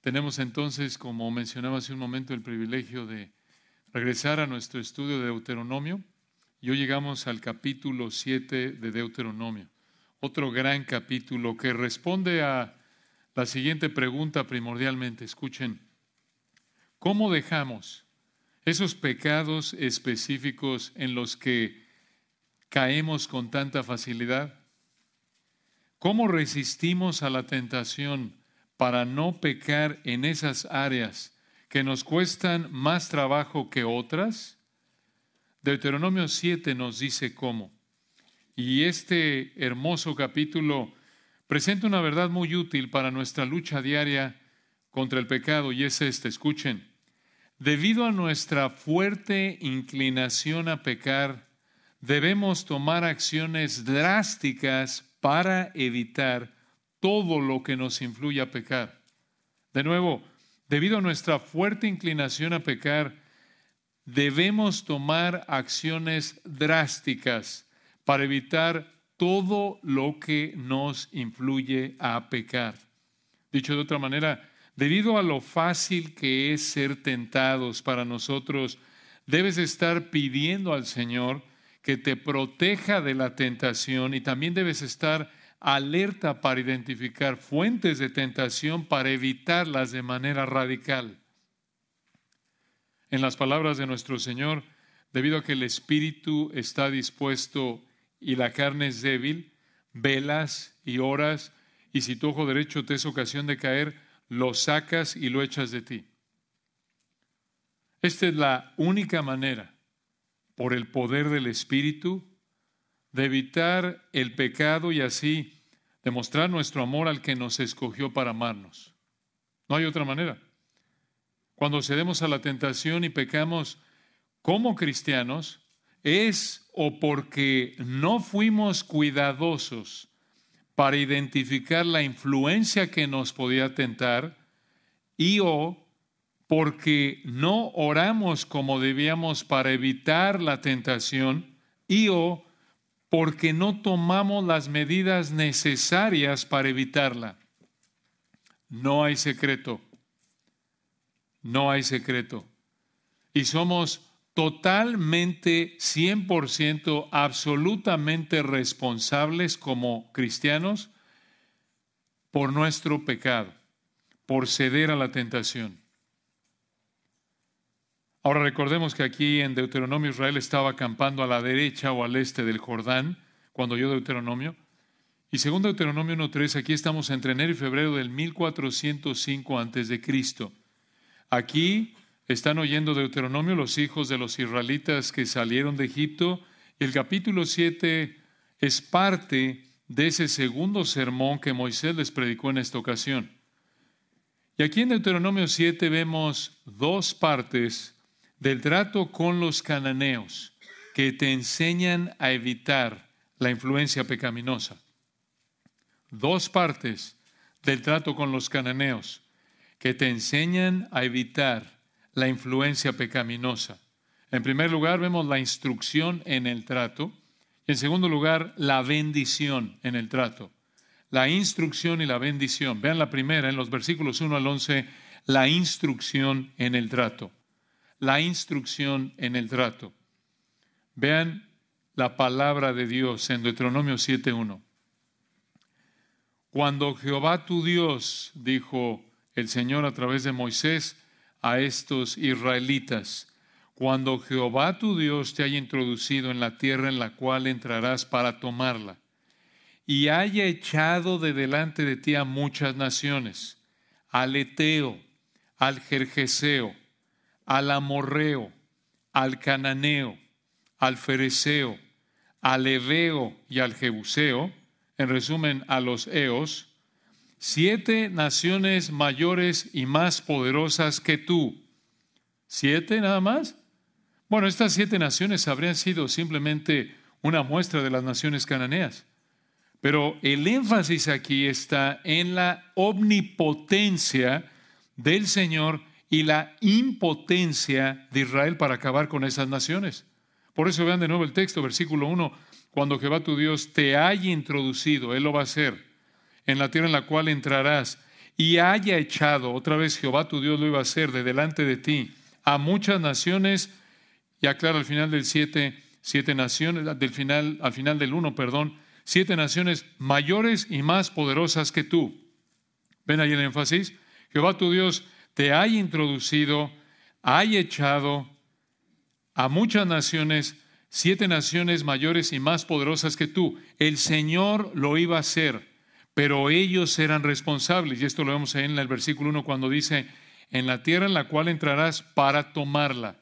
Tenemos entonces, como mencionaba hace un momento, el privilegio de regresar a nuestro estudio de Deuteronomio. Y hoy llegamos al capítulo 7 de Deuteronomio, otro gran capítulo que responde a la siguiente pregunta primordialmente. Escuchen, ¿cómo dejamos esos pecados específicos en los que caemos con tanta facilidad? ¿Cómo resistimos a la tentación para no pecar en esas áreas que nos cuestan más trabajo que otras? Deuteronomio 7 nos dice cómo. Y este hermoso capítulo presenta una verdad muy útil para nuestra lucha diaria contra el pecado y es este, escuchen, debido a nuestra fuerte inclinación a pecar, debemos tomar acciones drásticas para evitar todo lo que nos influye a pecar. De nuevo, debido a nuestra fuerte inclinación a pecar, debemos tomar acciones drásticas para evitar todo lo que nos influye a pecar. Dicho de otra manera, debido a lo fácil que es ser tentados para nosotros, debes estar pidiendo al Señor que te proteja de la tentación y también debes estar alerta para identificar fuentes de tentación para evitarlas de manera radical. En las palabras de nuestro Señor, debido a que el espíritu está dispuesto y la carne es débil, velas y oras, y si tu ojo derecho te es ocasión de caer, lo sacas y lo echas de ti. Esta es la única manera por el poder del Espíritu, de evitar el pecado y así demostrar nuestro amor al que nos escogió para amarnos. No hay otra manera. Cuando cedemos a la tentación y pecamos como cristianos, es o porque no fuimos cuidadosos para identificar la influencia que nos podía tentar y o porque no oramos como debíamos para evitar la tentación y o porque no tomamos las medidas necesarias para evitarla. No hay secreto. No hay secreto. Y somos totalmente, 100%, absolutamente responsables como cristianos por nuestro pecado, por ceder a la tentación. Ahora recordemos que aquí en Deuteronomio Israel estaba acampando a la derecha o al este del Jordán cuando yo Deuteronomio. Y según Deuteronomio 1.3, aquí estamos entre enero y febrero del 1405 a.C. Aquí están oyendo Deuteronomio los hijos de los israelitas que salieron de Egipto. El capítulo 7 es parte de ese segundo sermón que Moisés les predicó en esta ocasión. Y aquí en Deuteronomio 7 vemos dos partes del trato con los cananeos que te enseñan a evitar la influencia pecaminosa. Dos partes del trato con los cananeos que te enseñan a evitar la influencia pecaminosa. En primer lugar, vemos la instrucción en el trato. Y en segundo lugar, la bendición en el trato. La instrucción y la bendición. Vean la primera en los versículos 1 al 11, la instrucción en el trato la instrucción en el trato. Vean la palabra de Dios en Deuteronomio 7.1. Cuando Jehová tu Dios, dijo el Señor a través de Moisés a estos israelitas, cuando Jehová tu Dios te haya introducido en la tierra en la cual entrarás para tomarla, y haya echado de delante de ti a muchas naciones, al Eteo, al Jerjeseo, al amorreo, al cananeo, al fereceo, al heveo y al jebuseo, en resumen a los eos, siete naciones mayores y más poderosas que tú. ¿Siete nada más? Bueno, estas siete naciones habrían sido simplemente una muestra de las naciones cananeas. Pero el énfasis aquí está en la omnipotencia del Señor y la impotencia de Israel para acabar con esas naciones. Por eso vean de nuevo el texto, versículo 1, cuando Jehová tu Dios te haya introducido, Él lo va a hacer, en la tierra en la cual entrarás, y haya echado, otra vez Jehová tu Dios lo iba a hacer de delante de ti, a muchas naciones, y aclara al final del siete, siete naciones, del final, al final del uno, perdón, siete naciones mayores y más poderosas que tú. ¿Ven ahí el énfasis? Jehová tu Dios te haya introducido, haya echado a muchas naciones, siete naciones mayores y más poderosas que tú. El Señor lo iba a hacer, pero ellos eran responsables. Y esto lo vemos en el versículo 1 cuando dice, en la tierra en la cual entrarás para tomarla.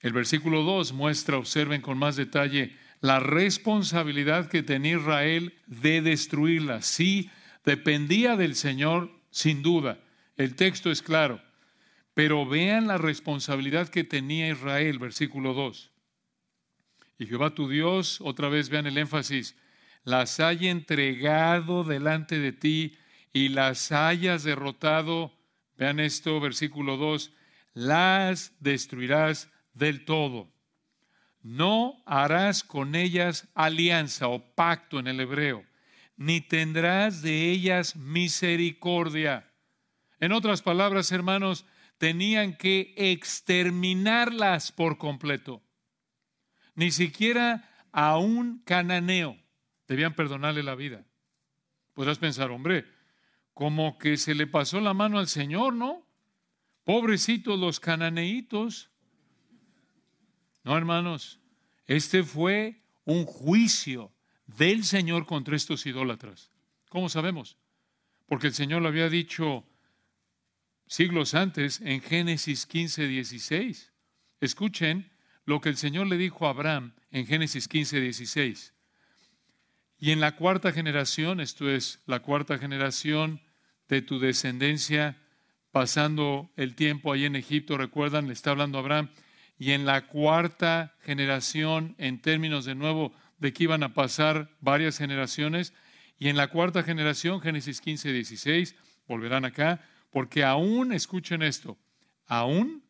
El versículo 2 muestra, observen con más detalle, la responsabilidad que tenía Israel de destruirla. Sí, dependía del Señor, sin duda. El texto es claro. Pero vean la responsabilidad que tenía Israel, versículo 2. Y Jehová tu Dios, otra vez vean el énfasis, las haya entregado delante de ti y las hayas derrotado. Vean esto, versículo 2, las destruirás del todo. No harás con ellas alianza o pacto en el hebreo, ni tendrás de ellas misericordia. En otras palabras, hermanos, tenían que exterminarlas por completo. Ni siquiera a un cananeo debían perdonarle la vida. Podrás pensar, hombre, como que se le pasó la mano al Señor, ¿no? Pobrecitos los cananeitos. No, hermanos, este fue un juicio del Señor contra estos idólatras. ¿Cómo sabemos? Porque el Señor lo había dicho siglos antes en Génesis 15, 16. Escuchen lo que el Señor le dijo a Abraham en Génesis 15, 16. Y en la cuarta generación, esto es la cuarta generación de tu descendencia, pasando el tiempo ahí en Egipto, recuerdan, le está hablando Abraham, y en la cuarta generación, en términos de nuevo de que iban a pasar varias generaciones, y en la cuarta generación, Génesis 15, 16, volverán acá, porque aún, escuchen esto, aún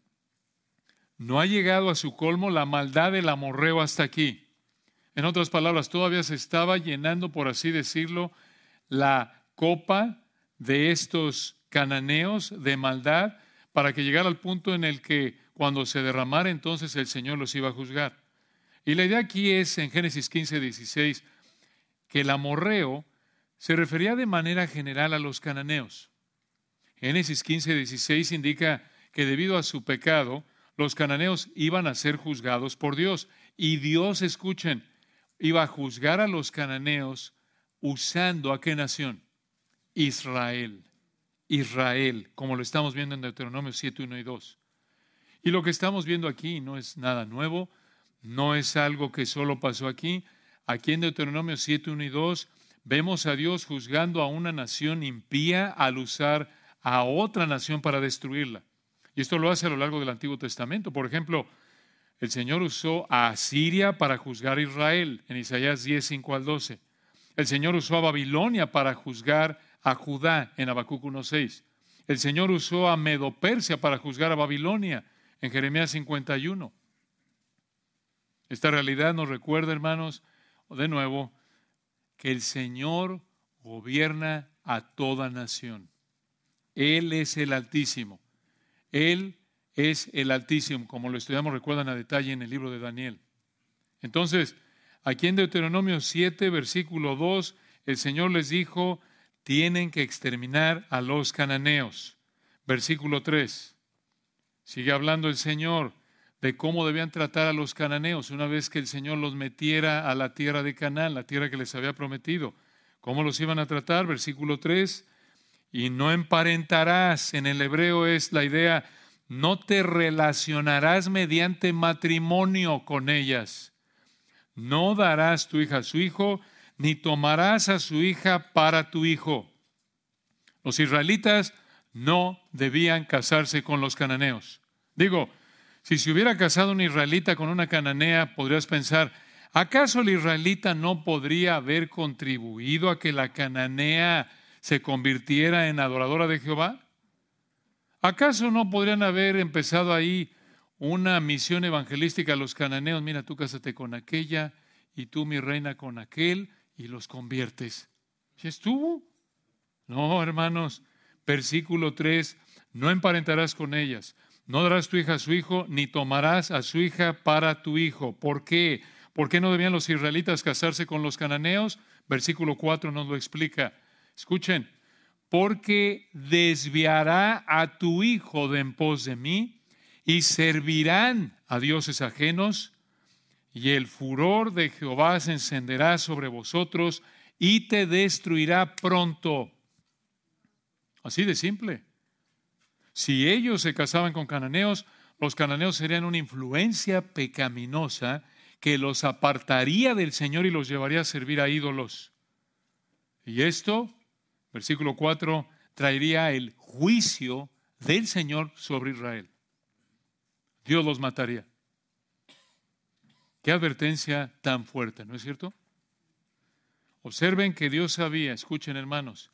no ha llegado a su colmo la maldad del amorreo hasta aquí. En otras palabras, todavía se estaba llenando, por así decirlo, la copa de estos cananeos de maldad para que llegara al punto en el que cuando se derramara entonces el Señor los iba a juzgar. Y la idea aquí es en Génesis 15, 16, que el amorreo se refería de manera general a los cananeos. Génesis 15, 16 indica que debido a su pecado, los cananeos iban a ser juzgados por Dios. Y Dios, escuchen, iba a juzgar a los cananeos usando a qué nación? Israel. Israel, como lo estamos viendo en Deuteronomio 7, 1 y 2. Y lo que estamos viendo aquí no es nada nuevo, no es algo que solo pasó aquí. Aquí en Deuteronomio 7, 1 y 2 vemos a Dios juzgando a una nación impía al usar a otra nación para destruirla. Y esto lo hace a lo largo del Antiguo Testamento. Por ejemplo, el Señor usó a Siria para juzgar a Israel en Isaías 10, 5 al 12. El Señor usó a Babilonia para juzgar a Judá en Habacuc 1.6. El Señor usó a Medo-Persia para juzgar a Babilonia en Jeremías 51. Esta realidad nos recuerda, hermanos, de nuevo, que el Señor gobierna a toda nación. Él es el Altísimo. Él es el Altísimo, como lo estudiamos, recuerdan a detalle en el libro de Daniel. Entonces, aquí en Deuteronomio 7, versículo 2, el Señor les dijo, tienen que exterminar a los cananeos. Versículo 3, sigue hablando el Señor de cómo debían tratar a los cananeos una vez que el Señor los metiera a la tierra de Canaán, la tierra que les había prometido. ¿Cómo los iban a tratar? Versículo 3, y no emparentarás. En el hebreo es la idea, no te relacionarás mediante matrimonio con ellas. No darás tu hija a su hijo, ni tomarás a su hija para tu hijo. Los israelitas no debían casarse con los cananeos. Digo, si se hubiera casado un israelita con una cananea, podrías pensar, ¿acaso el israelita no podría haber contribuido a que la cananea se convirtiera en adoradora de Jehová? ¿Acaso no podrían haber empezado ahí una misión evangelística a los cananeos? Mira, tú cásate con aquella y tú, mi reina, con aquel y los conviertes. ¿Ya estuvo? No, hermanos. Versículo 3, no emparentarás con ellas, no darás tu hija a su hijo, ni tomarás a su hija para tu hijo. ¿Por qué? ¿Por qué no debían los israelitas casarse con los cananeos? Versículo 4 nos lo explica. Escuchen, porque desviará a tu hijo de en pos de mí y servirán a dioses ajenos y el furor de Jehová se encenderá sobre vosotros y te destruirá pronto. Así de simple. Si ellos se casaban con cananeos, los cananeos serían una influencia pecaminosa que los apartaría del Señor y los llevaría a servir a ídolos. Y esto, versículo 4, traería el juicio del Señor sobre Israel. Dios los mataría. Qué advertencia tan fuerte, ¿no es cierto? Observen que Dios sabía, escuchen hermanos,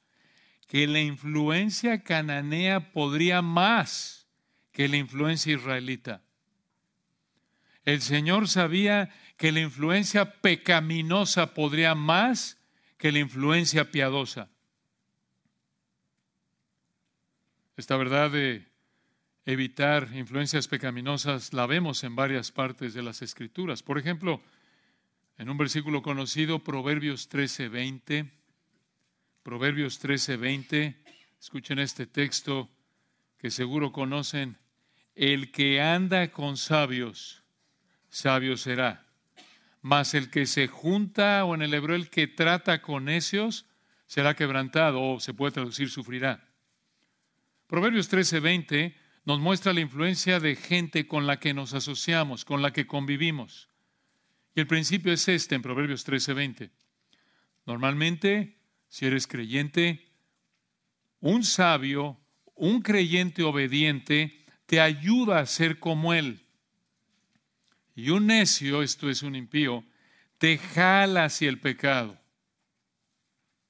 que la influencia cananea podría más que la influencia israelita. El Señor sabía que la influencia pecaminosa podría más que la influencia piadosa. Esta verdad de evitar influencias pecaminosas la vemos en varias partes de las Escrituras. Por ejemplo, en un versículo conocido, Proverbios 13:20, Proverbios 13:20, escuchen este texto que seguro conocen, el que anda con sabios, sabio será, mas el que se junta, o en el hebreo el que trata con necios, será quebrantado, o se puede traducir, sufrirá. Proverbios 13:20 nos muestra la influencia de gente con la que nos asociamos, con la que convivimos. Y el principio es este en Proverbios 13:20. Normalmente si eres creyente, un sabio, un creyente obediente, te ayuda a ser como él. Y un necio, esto es un impío, te jala hacia el pecado.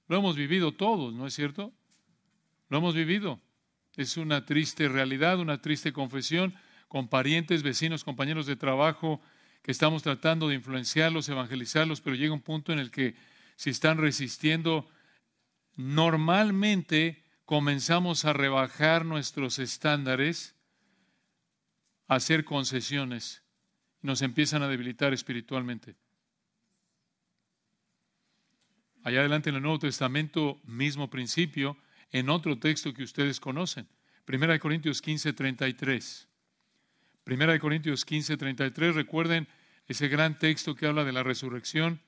Lo hemos vivido todos, ¿no es cierto? Lo hemos vivido. Es una triste realidad, una triste confesión con parientes, vecinos, compañeros de trabajo que estamos tratando de influenciarlos, evangelizarlos, pero llega un punto en el que si están resistiendo normalmente comenzamos a rebajar nuestros estándares, a hacer concesiones, nos empiezan a debilitar espiritualmente. Allá adelante en el Nuevo Testamento, mismo principio, en otro texto que ustedes conocen, 1 Corintios 15, 33. 1 Corintios 15, 33, recuerden ese gran texto que habla de la resurrección,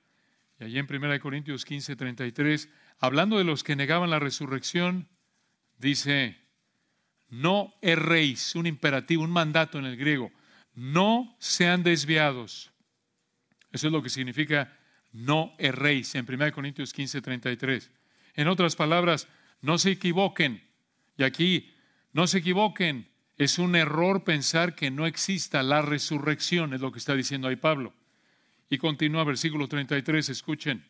y allí en 1 Corintios 15, 33, hablando de los que negaban la resurrección, dice, no erréis, un imperativo, un mandato en el griego, no sean desviados. Eso es lo que significa no erréis en 1 Corintios 15, 33. En otras palabras, no se equivoquen. Y aquí, no se equivoquen. Es un error pensar que no exista la resurrección, es lo que está diciendo ahí Pablo. Y continúa versículo 33, escuchen.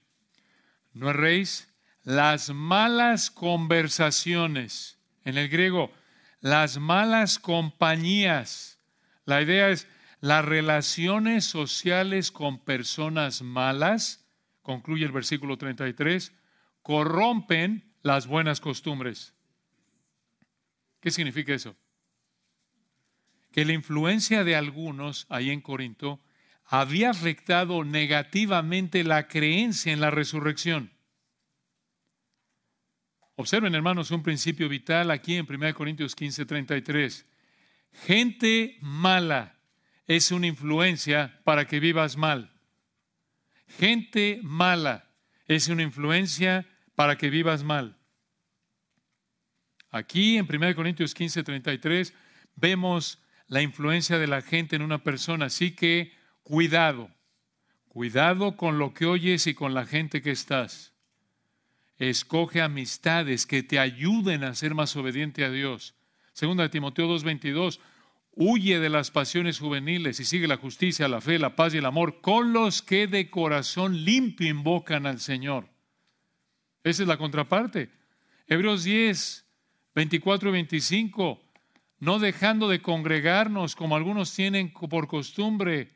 No erréis las malas conversaciones, en el griego, las malas compañías. La idea es las relaciones sociales con personas malas, concluye el versículo 33, corrompen las buenas costumbres. ¿Qué significa eso? Que la influencia de algunos ahí en Corinto había afectado negativamente la creencia en la resurrección. Observen, hermanos, un principio vital aquí en 1 Corintios 15, 33. Gente mala es una influencia para que vivas mal. Gente mala es una influencia para que vivas mal. Aquí en 1 Corintios 15, 33 vemos la influencia de la gente en una persona, así que cuidado, cuidado con lo que oyes y con la gente que estás. Escoge amistades que te ayuden a ser más obediente a Dios. Segunda de Timoteo 2:22, huye de las pasiones juveniles y sigue la justicia, la fe, la paz y el amor con los que de corazón limpio invocan al Señor. Esa es la contraparte. Hebreos 10, 24 y 25, no dejando de congregarnos como algunos tienen por costumbre.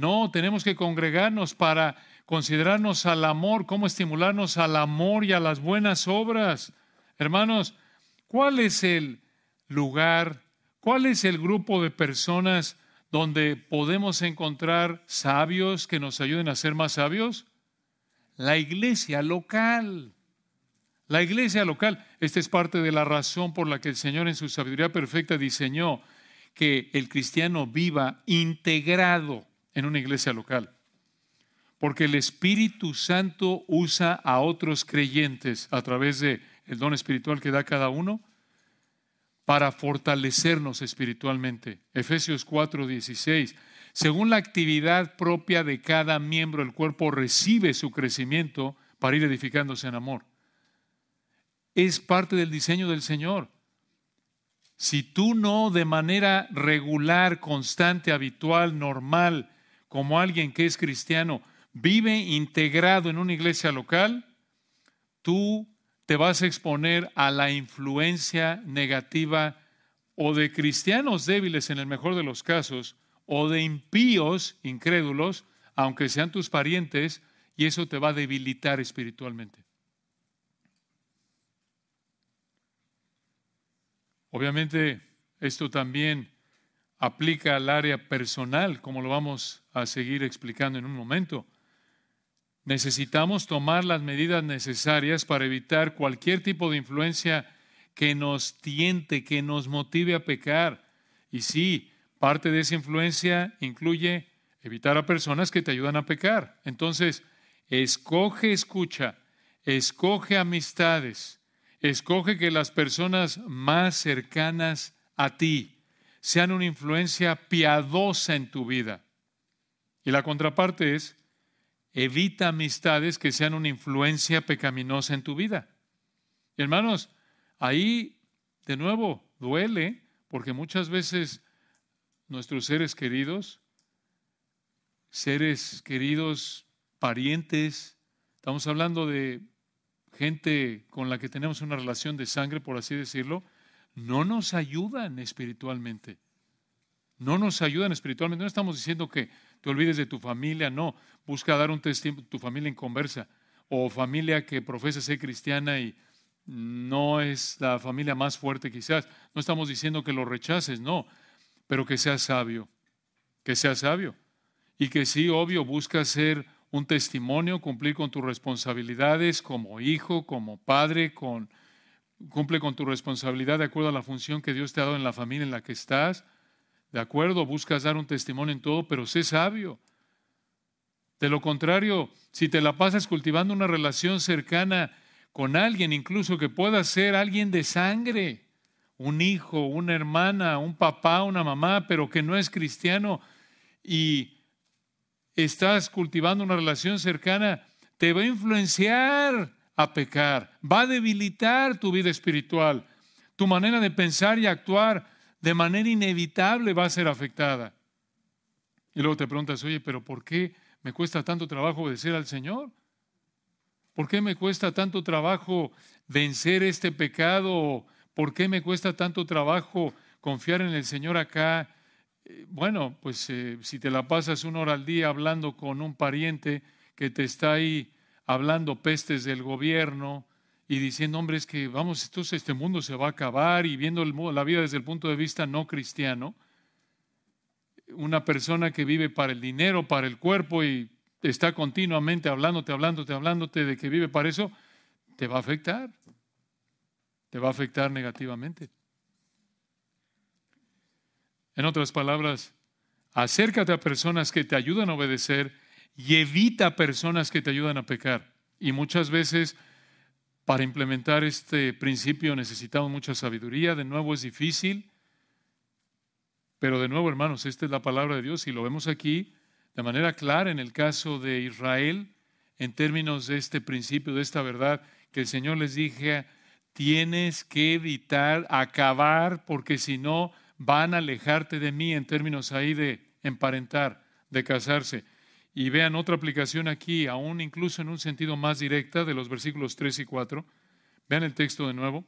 No, tenemos que congregarnos para considerarnos al amor, cómo estimularnos al amor y a las buenas obras. Hermanos, ¿cuál es el lugar, cuál es el grupo de personas donde podemos encontrar sabios que nos ayuden a ser más sabios? La iglesia local. La iglesia local. Esta es parte de la razón por la que el Señor en su sabiduría perfecta diseñó que el cristiano viva integrado en una iglesia local. Porque el Espíritu Santo usa a otros creyentes a través del el don espiritual que da cada uno para fortalecernos espiritualmente. Efesios 4:16. Según la actividad propia de cada miembro, el cuerpo recibe su crecimiento para ir edificándose en amor. Es parte del diseño del Señor. Si tú no de manera regular, constante, habitual, normal, como alguien que es cristiano, vive integrado en una iglesia local, tú te vas a exponer a la influencia negativa o de cristianos débiles en el mejor de los casos, o de impíos, incrédulos, aunque sean tus parientes, y eso te va a debilitar espiritualmente. Obviamente, esto también aplica al área personal, como lo vamos a seguir explicando en un momento. Necesitamos tomar las medidas necesarias para evitar cualquier tipo de influencia que nos tiente, que nos motive a pecar. Y sí, parte de esa influencia incluye evitar a personas que te ayudan a pecar. Entonces, escoge escucha, escoge amistades, escoge que las personas más cercanas a ti sean una influencia piadosa en tu vida. Y la contraparte es, Evita amistades que sean una influencia pecaminosa en tu vida. hermanos, ahí de nuevo duele porque muchas veces nuestros seres queridos, seres queridos, parientes, estamos hablando de gente con la que tenemos una relación de sangre, por así decirlo, no nos ayudan espiritualmente. No nos ayudan espiritualmente. No estamos diciendo que te olvides de tu familia, no. Busca dar un testimonio, tu familia en conversa, o familia que profesa ser cristiana y no es la familia más fuerte quizás. No estamos diciendo que lo rechaces, no, pero que seas sabio, que seas sabio. Y que sí, obvio, busca ser un testimonio, cumplir con tus responsabilidades como hijo, como padre, con, cumple con tu responsabilidad de acuerdo a la función que Dios te ha dado en la familia en la que estás. De acuerdo, buscas dar un testimonio en todo, pero sé sabio. De lo contrario, si te la pasas cultivando una relación cercana con alguien, incluso que pueda ser alguien de sangre, un hijo, una hermana, un papá, una mamá, pero que no es cristiano, y estás cultivando una relación cercana, te va a influenciar a pecar, va a debilitar tu vida espiritual, tu manera de pensar y actuar de manera inevitable va a ser afectada. Y luego te preguntas, oye, pero ¿por qué me cuesta tanto trabajo obedecer al Señor? ¿Por qué me cuesta tanto trabajo vencer este pecado? ¿Por qué me cuesta tanto trabajo confiar en el Señor acá? Eh, bueno, pues eh, si te la pasas una hora al día hablando con un pariente que te está ahí hablando pestes del gobierno, y diciendo, hombre, es que vamos, entonces este mundo se va a acabar y viendo la vida desde el punto de vista no cristiano, una persona que vive para el dinero, para el cuerpo y está continuamente hablándote, hablándote, hablándote de que vive para eso, te va a afectar, te va a afectar negativamente. En otras palabras, acércate a personas que te ayudan a obedecer y evita personas que te ayudan a pecar. Y muchas veces para implementar este principio necesitamos mucha sabiduría. De nuevo es difícil. Pero de nuevo, hermanos, esta es la palabra de Dios y lo vemos aquí de manera clara en el caso de Israel, en términos de este principio, de esta verdad, que el Señor les dije, tienes que evitar acabar, porque si no, van a alejarte de mí en términos ahí de emparentar, de casarse. Y vean otra aplicación aquí, aún incluso en un sentido más directa de los versículos 3 y 4. Vean el texto de nuevo.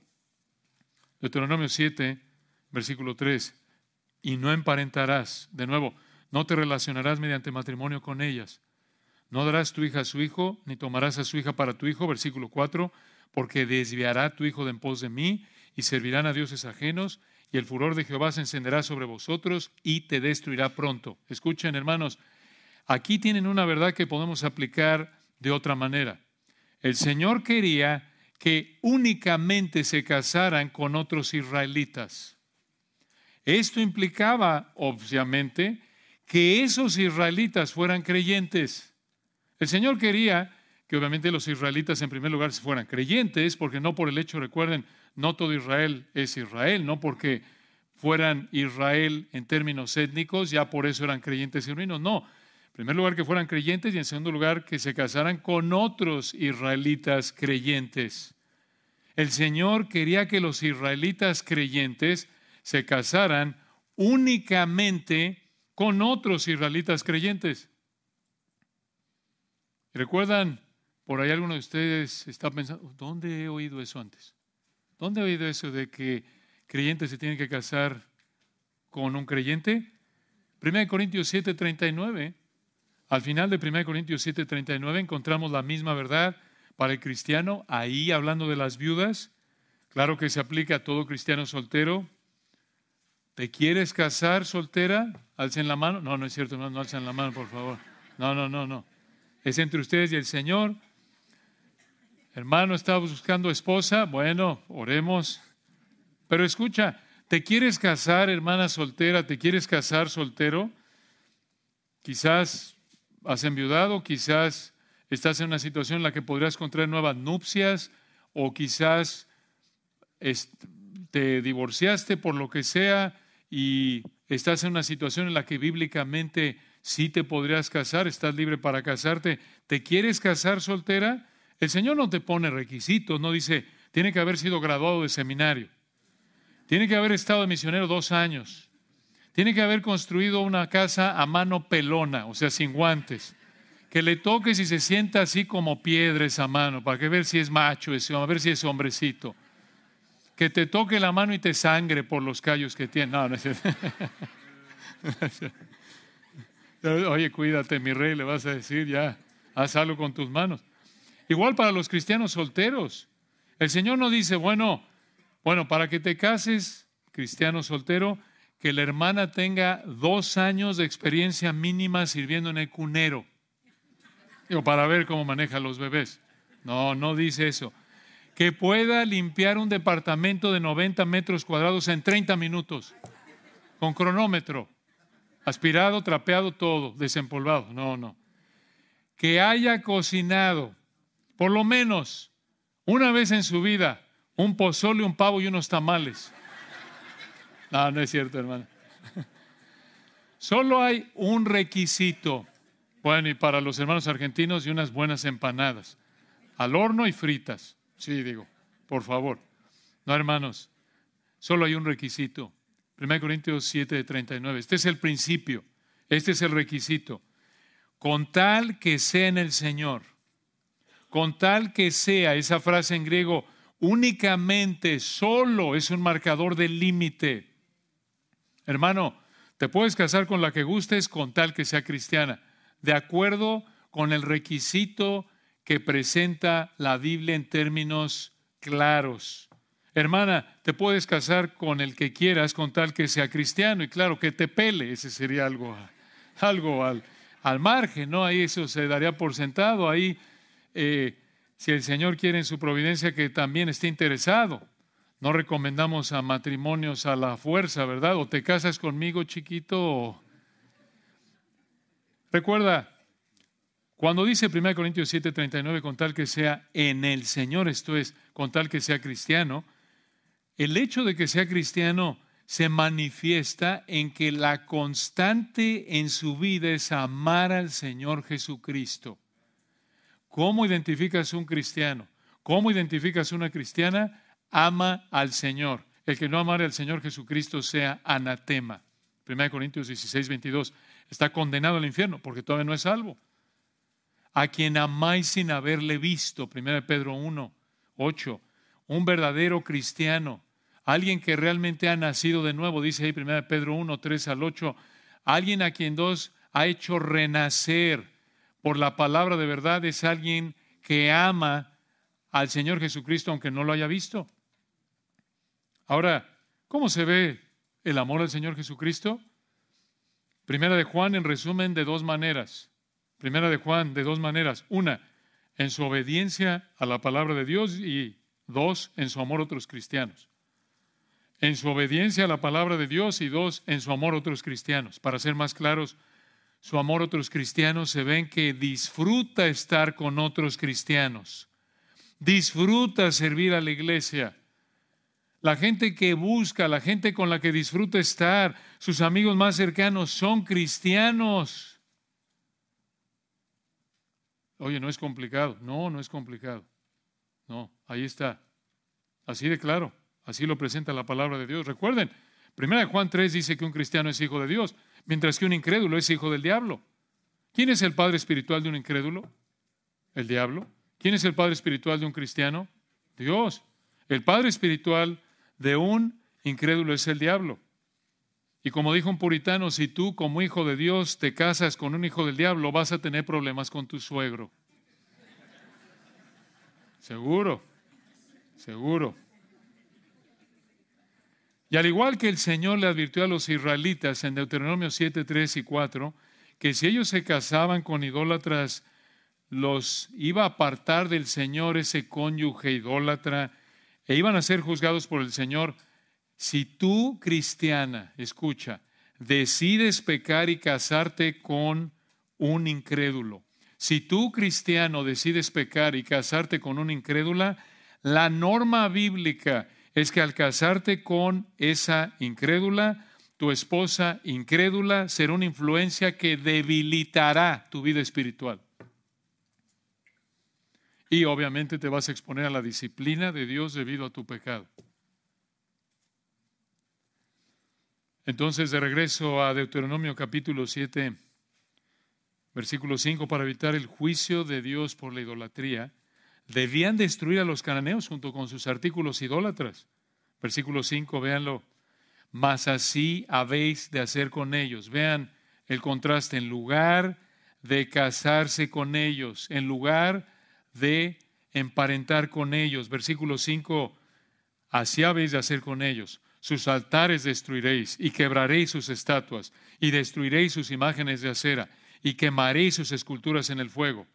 Deuteronomio 7, versículo 3. Y no emparentarás, de nuevo, no te relacionarás mediante matrimonio con ellas. No darás tu hija a su hijo, ni tomarás a su hija para tu hijo, versículo 4, porque desviará tu hijo de en pos de mí, y servirán a dioses ajenos, y el furor de Jehová se encenderá sobre vosotros y te destruirá pronto. Escuchen, hermanos, aquí tienen una verdad que podemos aplicar de otra manera. El Señor quería que únicamente se casaran con otros israelitas. Esto implicaba, obviamente, que esos israelitas fueran creyentes. El Señor quería que obviamente los israelitas en primer lugar fueran creyentes, porque no por el hecho, recuerden, no todo Israel es Israel, no porque fueran Israel en términos étnicos, ya por eso eran creyentes y ruinos, no. En primer lugar que fueran creyentes y en segundo lugar que se casaran con otros israelitas creyentes. El Señor quería que los israelitas creyentes se casaran únicamente con otros israelitas creyentes. ¿Recuerdan? Por ahí alguno de ustedes está pensando, ¿dónde he oído eso antes? ¿Dónde he oído eso de que creyentes se tienen que casar con un creyente? 1 Corintios 7:39. Al final de 1 Corintios 7:39 encontramos la misma verdad para el cristiano, ahí hablando de las viudas. Claro que se aplica a todo cristiano soltero. ¿Te quieres casar soltera? Alcen la mano. No, no es cierto, no, no alcen la mano, por favor. No, no, no, no. Es entre ustedes y el Señor. Hermano, ¿estás buscando esposa? Bueno, oremos. Pero escucha, ¿te quieres casar, hermana soltera? ¿Te quieres casar soltero? Quizás has enviudado, quizás estás en una situación en la que podrías contraer nuevas nupcias o quizás te divorciaste por lo que sea y estás en una situación en la que bíblicamente sí te podrías casar, estás libre para casarte. ¿Te quieres casar soltera? El Señor no te pone requisitos, no dice, tiene que haber sido graduado de seminario, tiene que haber estado de misionero dos años, tiene que haber construido una casa a mano pelona, o sea, sin guantes, que le toques y se sienta así como piedra esa mano, para que ver si es macho ese a ver si es hombrecito. Que te toque la mano y te sangre por los callos que tiene. No, no es Oye, cuídate, mi rey, le vas a decir ya, haz algo con tus manos. Igual para los cristianos solteros. El Señor no dice, bueno, bueno, para que te cases, cristiano soltero, que la hermana tenga dos años de experiencia mínima sirviendo en el cunero. Digo, para ver cómo maneja los bebés. No, no dice eso. Que pueda limpiar un departamento de 90 metros cuadrados en 30 minutos, con cronómetro, aspirado, trapeado, todo, desempolvado. No, no. Que haya cocinado por lo menos una vez en su vida, un pozole, un pavo y unos tamales. No, no es cierto, hermano. Solo hay un requisito. Bueno, y para los hermanos argentinos y unas buenas empanadas. Al horno y fritas. Sí, digo, por favor. No, hermanos, solo hay un requisito. 1 Corintios 7, 39. Este es el principio. Este es el requisito. Con tal que sea en el Señor con tal que sea, esa frase en griego, únicamente, solo es un marcador de límite. Hermano, te puedes casar con la que gustes con tal que sea cristiana, de acuerdo con el requisito que presenta la Biblia en términos claros. Hermana, te puedes casar con el que quieras con tal que sea cristiano y claro, que te pele, ese sería algo, algo al, al margen, ¿no? Ahí eso se daría por sentado, ahí eh, si el Señor quiere en su providencia que también esté interesado. No recomendamos a matrimonios a la fuerza, ¿verdad? O te casas conmigo, chiquito. Recuerda, cuando dice 1 Corintios 7:39, con tal que sea en el Señor, esto es, con tal que sea cristiano, el hecho de que sea cristiano se manifiesta en que la constante en su vida es amar al Señor Jesucristo. ¿Cómo identificas un cristiano? ¿Cómo identificas una cristiana? Ama al Señor. El que no amare al Señor Jesucristo sea anatema. 1 Corintios 16, 22. Está condenado al infierno porque todavía no es salvo. A quien amáis sin haberle visto. 1 Pedro 1, 8. Un verdadero cristiano. Alguien que realmente ha nacido de nuevo. Dice ahí 1 Pedro 1, 3 al 8. Alguien a quien Dios ha hecho renacer por la palabra de verdad es alguien que ama al Señor Jesucristo aunque no lo haya visto. Ahora, ¿cómo se ve el amor al Señor Jesucristo? Primera de Juan, en resumen, de dos maneras. Primera de Juan, de dos maneras. Una, en su obediencia a la palabra de Dios y dos, en su amor a otros cristianos. En su obediencia a la palabra de Dios y dos, en su amor a otros cristianos. Para ser más claros, su amor a otros cristianos se ven que disfruta estar con otros cristianos. Disfruta servir a la iglesia la gente que busca, la gente con la que disfruta estar, sus amigos más cercanos son cristianos. Oye, no es complicado. No, no es complicado. No, ahí está. Así de claro. Así lo presenta la palabra de Dios. Recuerden, 1 Juan 3 dice que un cristiano es hijo de Dios, mientras que un incrédulo es hijo del diablo. ¿Quién es el padre espiritual de un incrédulo? El diablo. ¿Quién es el padre espiritual de un cristiano? Dios. El padre espiritual de un incrédulo es el diablo. Y como dijo un puritano, si tú como hijo de Dios te casas con un hijo del diablo, vas a tener problemas con tu suegro. Seguro, seguro. Y al igual que el Señor le advirtió a los israelitas en Deuteronomio 7, 3 y 4, que si ellos se casaban con idólatras, los iba a apartar del Señor ese cónyuge idólatra e iban a ser juzgados por el Señor. Si tú, cristiana, escucha, decides pecar y casarte con un incrédulo, si tú, cristiano, decides pecar y casarte con una incrédula, la norma bíblica es que al casarte con esa incrédula, tu esposa incrédula será una influencia que debilitará tu vida espiritual. Y obviamente te vas a exponer a la disciplina de Dios debido a tu pecado. Entonces, de regreso a Deuteronomio capítulo 7, versículo 5, para evitar el juicio de Dios por la idolatría, debían destruir a los cananeos junto con sus artículos idólatras. Versículo 5, véanlo. Mas así habéis de hacer con ellos. Vean el contraste. En lugar de casarse con ellos, en lugar de emparentar con ellos. Versículo 5, así habéis de hacer con ellos. Sus altares destruiréis y quebraréis sus estatuas y destruiréis sus imágenes de acera y quemaréis sus esculturas en el fuego.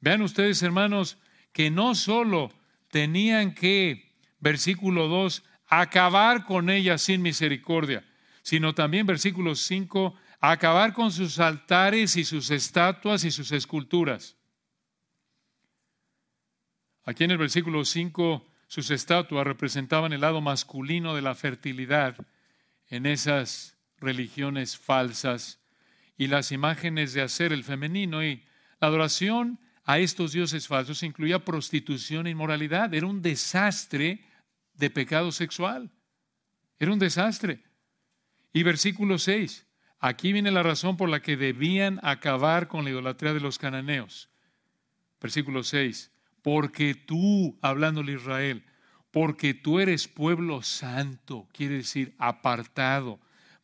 Vean ustedes, hermanos, que no solo tenían que, versículo 2, acabar con ellas sin misericordia, sino también, versículo 5, acabar con sus altares y sus estatuas y sus esculturas. Aquí en el versículo 5, sus estatuas representaban el lado masculino de la fertilidad en esas religiones falsas y las imágenes de hacer el femenino y la adoración a estos dioses falsos incluía prostitución e inmoralidad. Era un desastre de pecado sexual. Era un desastre. Y versículo 6, aquí viene la razón por la que debían acabar con la idolatría de los cananeos. Versículo 6, porque tú, hablándole Israel, porque tú eres pueblo santo, quiere decir apartado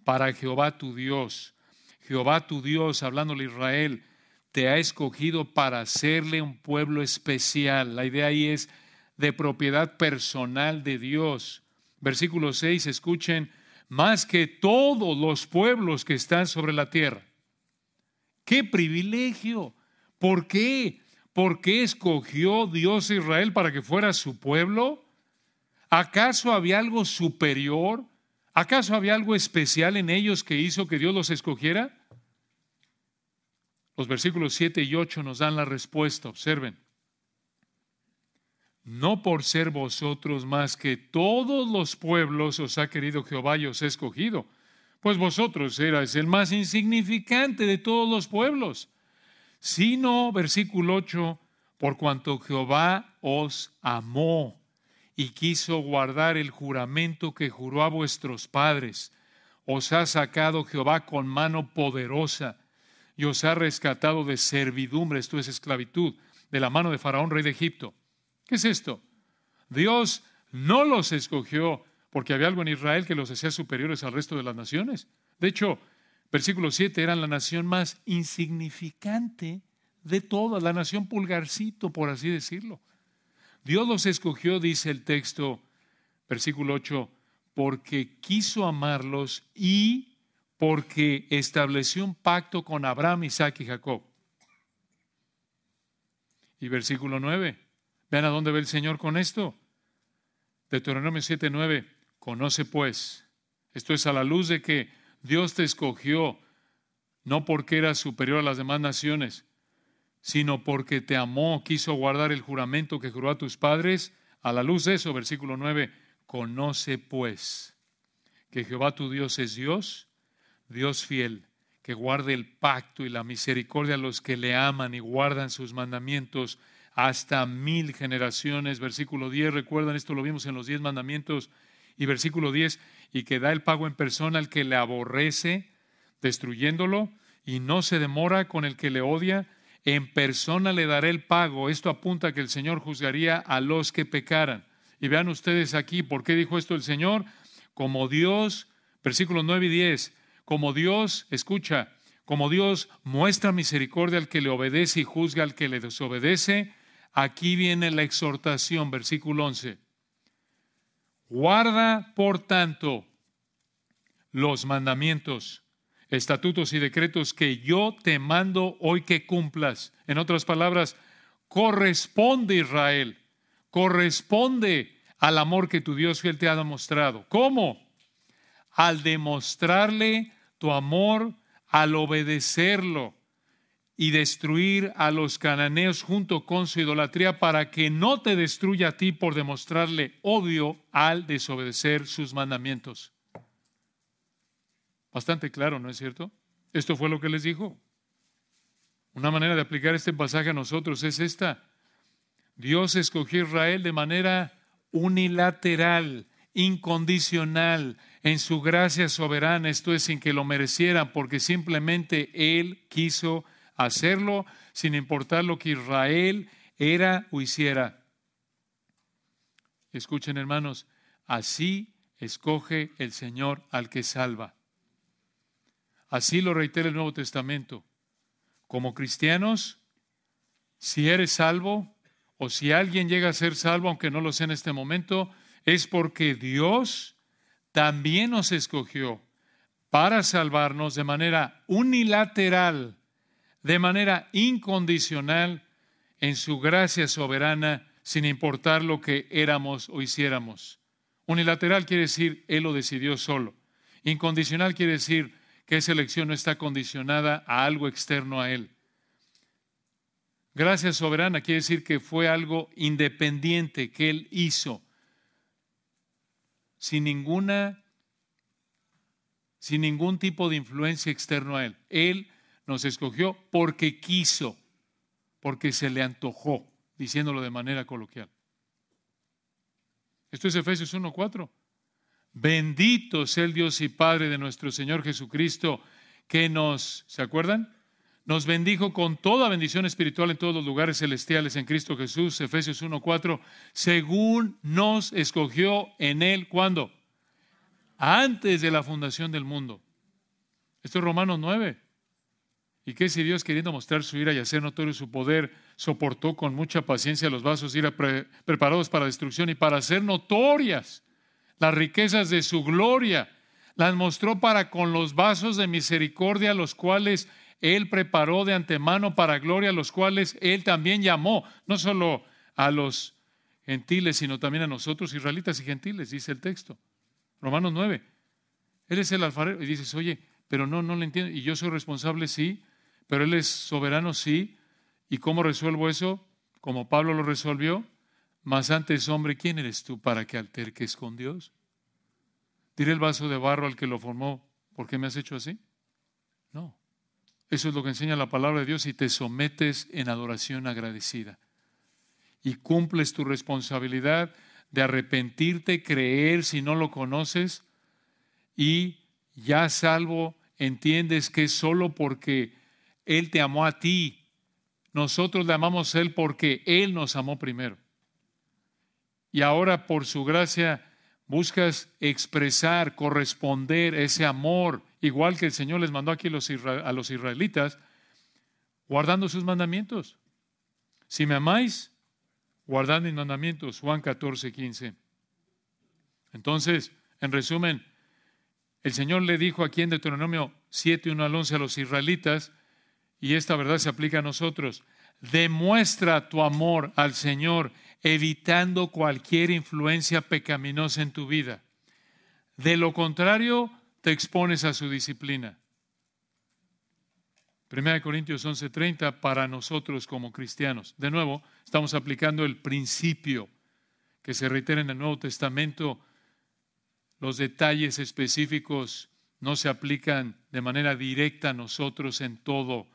para Jehová tu Dios. Jehová tu Dios, hablándole Israel, te ha escogido para hacerle un pueblo especial. La idea ahí es de propiedad personal de Dios. Versículo 6, escuchen, más que todos los pueblos que están sobre la tierra. ¡Qué privilegio! ¿Por qué? ¿Por qué escogió Dios a Israel para que fuera su pueblo? ¿Acaso había algo superior? ¿Acaso había algo especial en ellos que hizo que Dios los escogiera? Los versículos 7 y 8 nos dan la respuesta. Observen. No por ser vosotros más que todos los pueblos os ha querido Jehová y os ha escogido, pues vosotros erais el más insignificante de todos los pueblos sino, versículo 8, por cuanto Jehová os amó y quiso guardar el juramento que juró a vuestros padres. Os ha sacado Jehová con mano poderosa y os ha rescatado de servidumbre, esto es esclavitud, de la mano de Faraón, rey de Egipto. ¿Qué es esto? Dios no los escogió porque había algo en Israel que los hacía superiores al resto de las naciones. De hecho, Versículo 7, eran la nación más insignificante de todas, la nación pulgarcito, por así decirlo. Dios los escogió, dice el texto, versículo 8, porque quiso amarlos y porque estableció un pacto con Abraham, Isaac y Jacob. Y versículo 9, vean a dónde ve el Señor con esto. Deuteronomio 7, 9, conoce pues, esto es a la luz de que Dios te escogió, no porque eras superior a las demás naciones, sino porque te amó, quiso guardar el juramento que juró a tus padres. A la luz de eso, versículo 9, conoce pues que Jehová tu Dios es Dios, Dios fiel, que guarde el pacto y la misericordia a los que le aman y guardan sus mandamientos hasta mil generaciones. Versículo 10, recuerdan, esto lo vimos en los diez mandamientos. Y versículo 10, y que da el pago en persona al que le aborrece, destruyéndolo, y no se demora con el que le odia, en persona le daré el pago. Esto apunta a que el Señor juzgaría a los que pecaran. Y vean ustedes aquí, ¿por qué dijo esto el Señor? Como Dios, versículos 9 y 10, como Dios, escucha, como Dios muestra misericordia al que le obedece y juzga al que le desobedece, aquí viene la exhortación, versículo 11. Guarda, por tanto, los mandamientos, estatutos y decretos que yo te mando hoy que cumplas. En otras palabras, corresponde Israel, corresponde al amor que tu Dios fiel te ha demostrado. ¿Cómo? Al demostrarle tu amor, al obedecerlo y destruir a los cananeos junto con su idolatría para que no te destruya a ti por demostrarle odio al desobedecer sus mandamientos. Bastante claro, ¿no es cierto? Esto fue lo que les dijo. Una manera de aplicar este pasaje a nosotros es esta. Dios escogió a Israel de manera unilateral, incondicional, en su gracia soberana, esto es sin que lo merecieran, porque simplemente Él quiso hacerlo sin importar lo que Israel era o hiciera. Escuchen hermanos, así escoge el Señor al que salva. Así lo reitera el Nuevo Testamento. Como cristianos, si eres salvo o si alguien llega a ser salvo, aunque no lo sea en este momento, es porque Dios también nos escogió para salvarnos de manera unilateral de manera incondicional en su gracia soberana, sin importar lo que éramos o hiciéramos. Unilateral quiere decir, Él lo decidió solo. Incondicional quiere decir que esa elección no está condicionada a algo externo a Él. Gracia soberana quiere decir que fue algo independiente que Él hizo, sin ninguna, sin ningún tipo de influencia externo a Él. Él nos escogió porque quiso, porque se le antojó, diciéndolo de manera coloquial. Esto es Efesios 1.4. Bendito sea el Dios y Padre de nuestro Señor Jesucristo, que nos, ¿se acuerdan? Nos bendijo con toda bendición espiritual en todos los lugares celestiales en Cristo Jesús, Efesios 1.4, según nos escogió en Él, ¿cuándo? Antes de la fundación del mundo. Esto es Romanos 9. ¿Y qué si Dios, queriendo mostrar su ira y hacer notorio su poder, soportó con mucha paciencia los vasos ira preparados para destrucción y para hacer notorias las riquezas de su gloria? Las mostró para con los vasos de misericordia, los cuales Él preparó de antemano para gloria, los cuales Él también llamó, no solo a los gentiles, sino también a nosotros, israelitas y gentiles, dice el texto. Romanos 9. Él es el alfarero. Y dices, oye, pero no, no le entiendo. Y yo soy responsable, sí, pero Él es soberano, sí. ¿Y cómo resuelvo eso? Como Pablo lo resolvió. Más antes, hombre, ¿quién eres tú para que alterques con Dios? Diré el vaso de barro al que lo formó, ¿por qué me has hecho así? No. Eso es lo que enseña la palabra de Dios y te sometes en adoración agradecida. Y cumples tu responsabilidad de arrepentirte, creer si no lo conoces y ya salvo, entiendes que solo porque él te amó a ti. Nosotros le amamos a Él porque Él nos amó primero. Y ahora por su gracia buscas expresar, corresponder ese amor, igual que el Señor les mandó aquí a los israelitas, guardando sus mandamientos. Si me amáis, guardad mis mandamientos. Juan 14, 15. Entonces, en resumen, el Señor le dijo aquí en Deuteronomio 7, 1 al 11 a los israelitas, y esta verdad se aplica a nosotros, demuestra tu amor al Señor evitando cualquier influencia pecaminosa en tu vida. De lo contrario, te expones a su disciplina. 1 Corintios 11:30 para nosotros como cristianos. De nuevo, estamos aplicando el principio que se reitera en el Nuevo Testamento. Los detalles específicos no se aplican de manera directa a nosotros en todo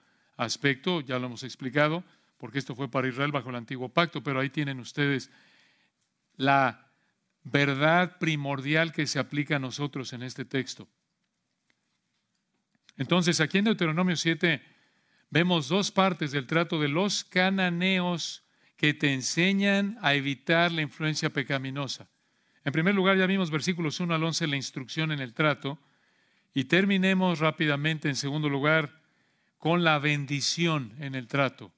aspecto, ya lo hemos explicado, porque esto fue para Israel bajo el antiguo pacto, pero ahí tienen ustedes la verdad primordial que se aplica a nosotros en este texto. Entonces, aquí en Deuteronomio 7 vemos dos partes del trato de los cananeos que te enseñan a evitar la influencia pecaminosa. En primer lugar, ya vimos versículos 1 al 11, la instrucción en el trato, y terminemos rápidamente, en segundo lugar, con la bendición en el trato.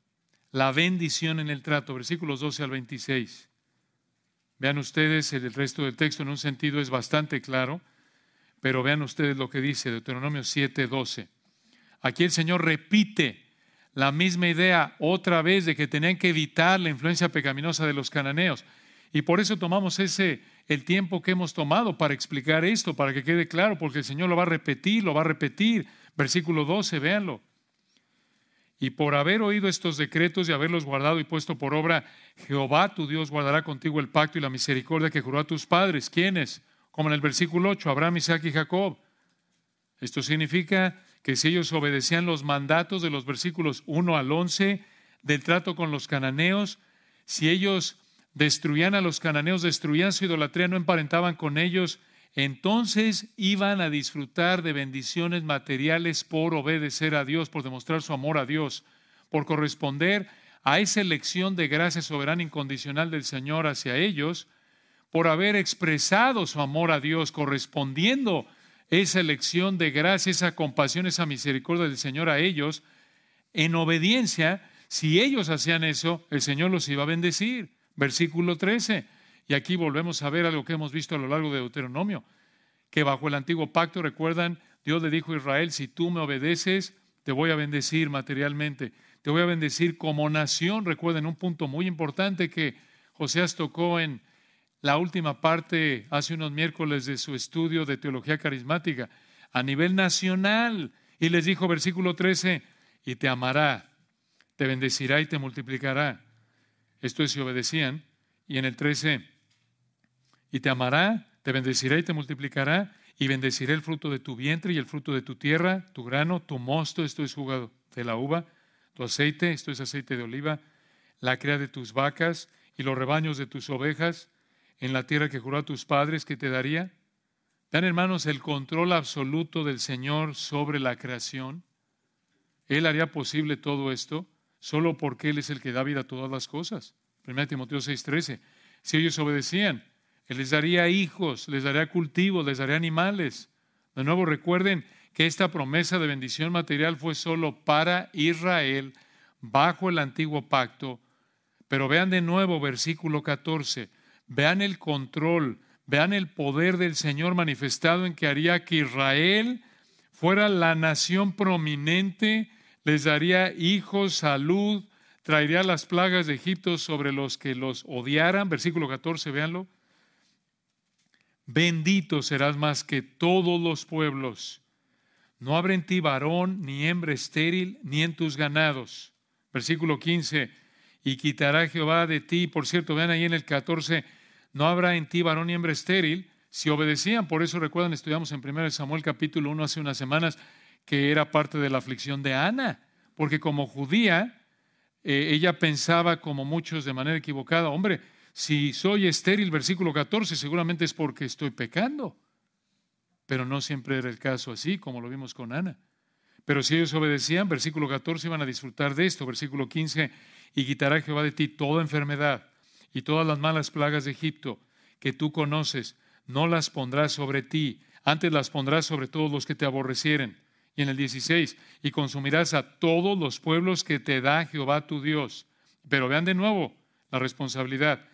La bendición en el trato, versículos 12 al 26. Vean ustedes, el resto del texto en un sentido es bastante claro, pero vean ustedes lo que dice Deuteronomio 7, 12. Aquí el Señor repite la misma idea otra vez de que tenían que evitar la influencia pecaminosa de los cananeos. Y por eso tomamos ese el tiempo que hemos tomado para explicar esto, para que quede claro, porque el Señor lo va a repetir, lo va a repetir. Versículo 12, véanlo. Y por haber oído estos decretos y haberlos guardado y puesto por obra, Jehová tu Dios guardará contigo el pacto y la misericordia que juró a tus padres. ¿Quiénes? Como en el versículo 8, Abraham, Isaac y Jacob. Esto significa que si ellos obedecían los mandatos de los versículos 1 al 11 del trato con los cananeos, si ellos destruían a los cananeos, destruían su idolatría, no emparentaban con ellos, entonces iban a disfrutar de bendiciones materiales por obedecer a Dios, por demostrar su amor a Dios, por corresponder a esa elección de gracia soberana incondicional del Señor hacia ellos, por haber expresado su amor a Dios, correspondiendo esa elección de gracia, esa compasión, esa misericordia del Señor a ellos, en obediencia, si ellos hacían eso, el Señor los iba a bendecir. Versículo 13. Y aquí volvemos a ver algo que hemos visto a lo largo de Deuteronomio, que bajo el antiguo pacto, recuerdan, Dios le dijo a Israel, si tú me obedeces, te voy a bendecir materialmente, te voy a bendecir como nación. Recuerden un punto muy importante que Josías tocó en la última parte hace unos miércoles de su estudio de teología carismática, a nivel nacional. Y les dijo, versículo 13, y te amará, te bendecirá y te multiplicará. Esto es si obedecían. Y en el 13, y te amará, te bendecirá y te multiplicará, y bendeciré el fruto de tu vientre y el fruto de tu tierra, tu grano, tu mosto, esto es jugado de la uva, tu aceite, esto es aceite de oliva, la cría de tus vacas y los rebaños de tus ovejas, en la tierra que juró a tus padres que te daría. Dan, hermanos, el control absoluto del Señor sobre la creación. Él haría posible todo esto solo porque Él es el que da vida a todas las cosas. 1 Timoteo 6:13. Si ellos obedecían, él les daría hijos, les daría cultivos, les daría animales. De nuevo, recuerden que esta promesa de bendición material fue solo para Israel bajo el antiguo pacto. Pero vean de nuevo versículo 14, vean el control, vean el poder del Señor manifestado en que haría que Israel fuera la nación prominente, les daría hijos, salud, traería las plagas de Egipto sobre los que los odiaran. Versículo 14, véanlo. Bendito serás más que todos los pueblos. No habrá en ti varón ni hembra estéril, ni en tus ganados. Versículo 15. Y quitará Jehová de ti. Por cierto, vean ahí en el 14. No habrá en ti varón ni hembra estéril. Si obedecían, por eso recuerdan, estudiamos en 1 Samuel capítulo 1 hace unas semanas, que era parte de la aflicción de Ana. Porque como judía, eh, ella pensaba, como muchos de manera equivocada, hombre, si soy estéril, versículo 14, seguramente es porque estoy pecando. Pero no siempre era el caso así, como lo vimos con Ana. Pero si ellos obedecían, versículo 14, iban a disfrutar de esto. Versículo 15, y quitará Jehová de ti toda enfermedad y todas las malas plagas de Egipto que tú conoces, no las pondrás sobre ti, antes las pondrás sobre todos los que te aborrecieren. Y en el 16, y consumirás a todos los pueblos que te da Jehová tu Dios. Pero vean de nuevo la responsabilidad.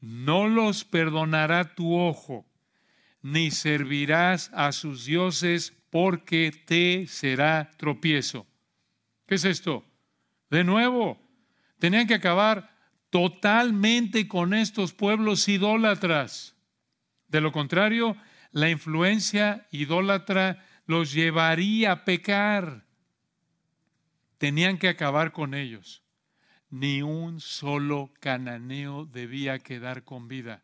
No los perdonará tu ojo, ni servirás a sus dioses porque te será tropiezo. ¿Qué es esto? De nuevo, tenían que acabar totalmente con estos pueblos idólatras. De lo contrario, la influencia idólatra los llevaría a pecar. Tenían que acabar con ellos. Ni un solo cananeo debía quedar con vida.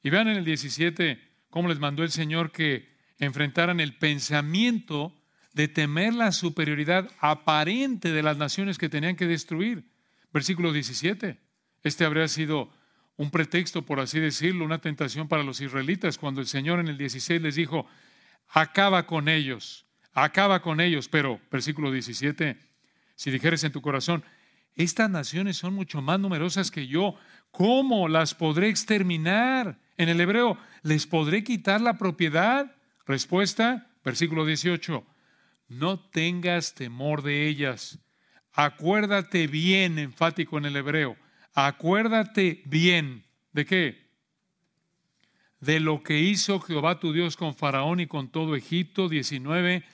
Y vean en el 17 cómo les mandó el Señor que enfrentaran el pensamiento de temer la superioridad aparente de las naciones que tenían que destruir. Versículo 17. Este habría sido un pretexto, por así decirlo, una tentación para los israelitas, cuando el Señor en el 16 les dijo, acaba con ellos, acaba con ellos, pero, versículo 17, si dijeres en tu corazón, estas naciones son mucho más numerosas que yo, ¿cómo las podré exterminar? En el hebreo, ¿les podré quitar la propiedad? Respuesta, versículo 18, no tengas temor de ellas. Acuérdate bien, enfático en el hebreo, acuérdate bien. ¿De qué? De lo que hizo Jehová tu Dios con Faraón y con todo Egipto, 19,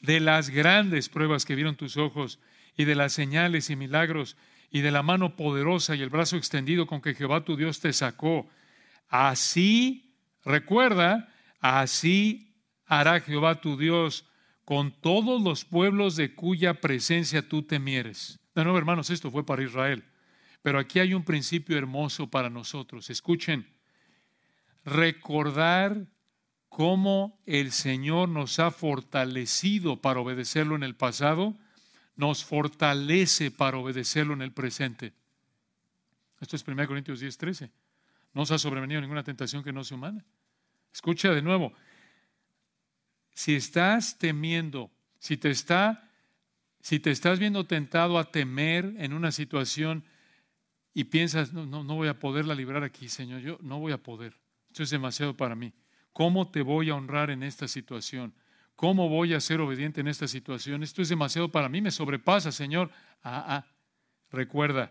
de las grandes pruebas que vieron tus ojos y de las señales y milagros y de la mano poderosa y el brazo extendido con que Jehová tu Dios te sacó. Así, recuerda, así hará Jehová tu Dios con todos los pueblos de cuya presencia tú temieres. De nuevo, hermanos, esto fue para Israel. Pero aquí hay un principio hermoso para nosotros. Escuchen, recordar cómo el Señor nos ha fortalecido para obedecerlo en el pasado, nos fortalece para obedecerlo en el presente. Esto es 1 Corintios 10, 13. No os ha sobrevenido ninguna tentación que no sea humana. Escucha de nuevo, si estás temiendo, si te está si te estás viendo tentado a temer en una situación y piensas, no, no, no voy a poderla librar aquí, Señor, yo no voy a poder, esto es demasiado para mí. ¿Cómo te voy a honrar en esta situación? ¿Cómo voy a ser obediente en esta situación? Esto es demasiado para mí, me sobrepasa, Señor. Ah, ah, recuerda,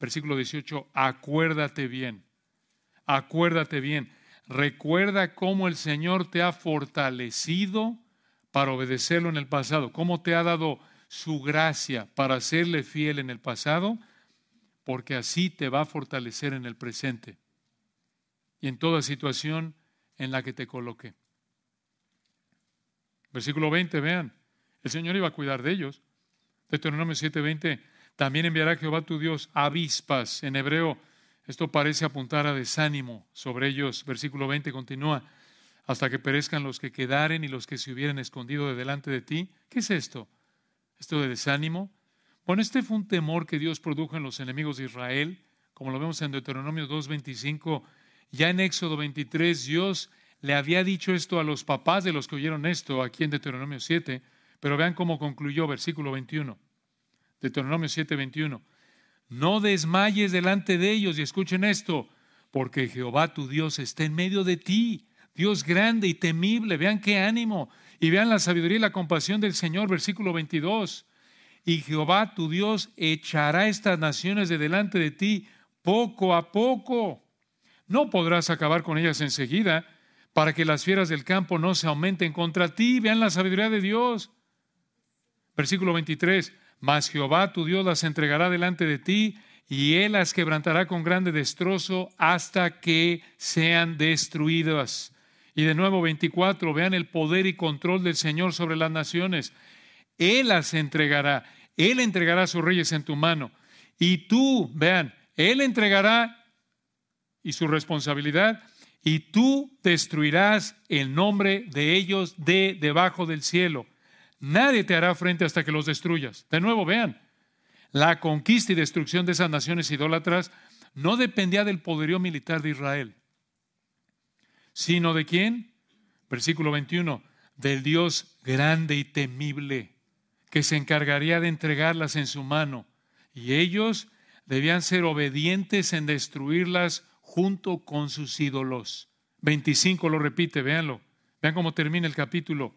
versículo 18, acuérdate bien, acuérdate bien. Recuerda cómo el Señor te ha fortalecido para obedecerlo en el pasado, cómo te ha dado su gracia para serle fiel en el pasado, porque así te va a fortalecer en el presente y en toda situación en la que te coloque. Versículo 20, vean, el Señor iba a cuidar de ellos. Deuteronomio 7:20, también enviará Jehová tu Dios avispas, en hebreo esto parece apuntar a desánimo sobre ellos. Versículo 20 continúa, hasta que perezcan los que quedaren y los que se hubieran escondido de delante de ti. ¿Qué es esto? ¿Esto de desánimo? Bueno, este fue un temor que Dios produjo en los enemigos de Israel, como lo vemos en Deuteronomio 2.25. Ya en Éxodo 23, Dios le había dicho esto a los papás de los que oyeron esto aquí en Deuteronomio 7, pero vean cómo concluyó versículo 21. Deuteronomio 7, 21. No desmayes delante de ellos y escuchen esto, porque Jehová tu Dios está en medio de ti, Dios grande y temible. Vean qué ánimo y vean la sabiduría y la compasión del Señor, versículo 22. Y Jehová tu Dios echará estas naciones de delante de ti poco a poco. No podrás acabar con ellas enseguida, para que las fieras del campo no se aumenten contra ti. Vean la sabiduría de Dios. Versículo 23 mas Jehová tu Dios las entregará delante de ti y él las quebrantará con grande destrozo hasta que sean destruidas. Y de nuevo 24, vean el poder y control del Señor sobre las naciones. Él las entregará, Él entregará a sus reyes en tu mano. Y tú, vean, Él entregará y su responsabilidad, y tú destruirás el nombre de ellos de debajo del cielo. Nadie te hará frente hasta que los destruyas. De nuevo, vean, la conquista y destrucción de esas naciones idólatras no dependía del poderío militar de Israel, sino de quién? Versículo 21, del Dios grande y temible, que se encargaría de entregarlas en su mano. Y ellos debían ser obedientes en destruirlas junto con sus ídolos. 25 lo repite, véanlo. Vean cómo termina el capítulo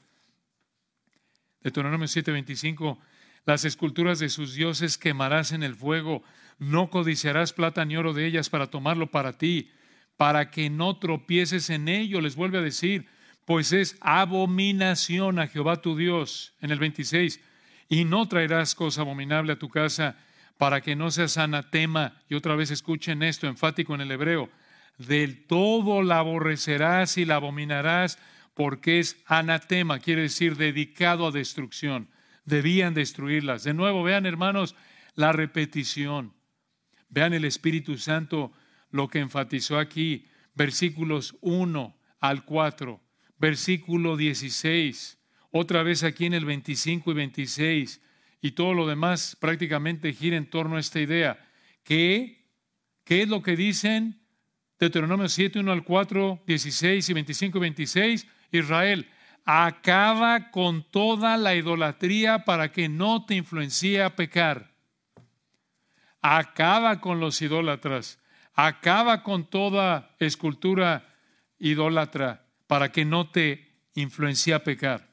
Deuteronomio 7:25, las esculturas de sus dioses quemarás en el fuego, no codiciarás plata ni oro de ellas para tomarlo para ti, para que no tropieces en ello, les vuelve a decir, pues es abominación a Jehová tu Dios. En el 26, y no traerás cosa abominable a tu casa, para que no seas anatema. Y otra vez escuchen esto, enfático en el hebreo, del todo la aborrecerás y la abominarás, porque es anatema, quiere decir dedicado a destrucción. Debían destruirlas. De nuevo, vean hermanos, la repetición. Vean el Espíritu Santo lo que enfatizó aquí, versículos 1 al 4, versículo 16, otra vez aquí en el 25 y 26, y todo lo demás prácticamente gira en torno a esta idea. ¿Qué, qué es lo que dicen? Deuteronomio 7, 1 al 4, 16 y 25 y 26. Israel, acaba con toda la idolatría para que no te influencie a pecar. Acaba con los idólatras. Acaba con toda escultura idólatra para que no te influencie a pecar.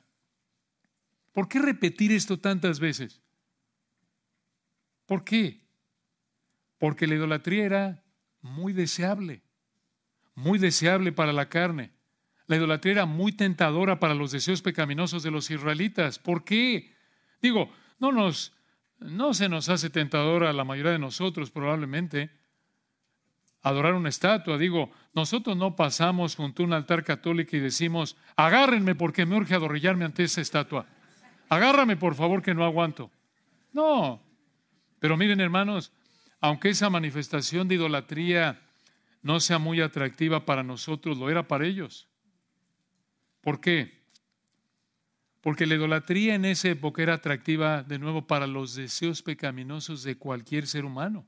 ¿Por qué repetir esto tantas veces? ¿Por qué? Porque la idolatría era muy deseable, muy deseable para la carne. La idolatría era muy tentadora para los deseos pecaminosos de los israelitas. ¿Por qué? Digo, no nos no se nos hace tentadora a la mayoría de nosotros probablemente adorar una estatua. Digo, nosotros no pasamos junto a un altar católico y decimos, agárrenme porque me urge adorrillarme ante esa estatua. Agárrame, por favor, que no aguanto. No. Pero miren, hermanos, aunque esa manifestación de idolatría no sea muy atractiva para nosotros, lo era para ellos. ¿Por qué? Porque la idolatría en esa época era atractiva de nuevo para los deseos pecaminosos de cualquier ser humano.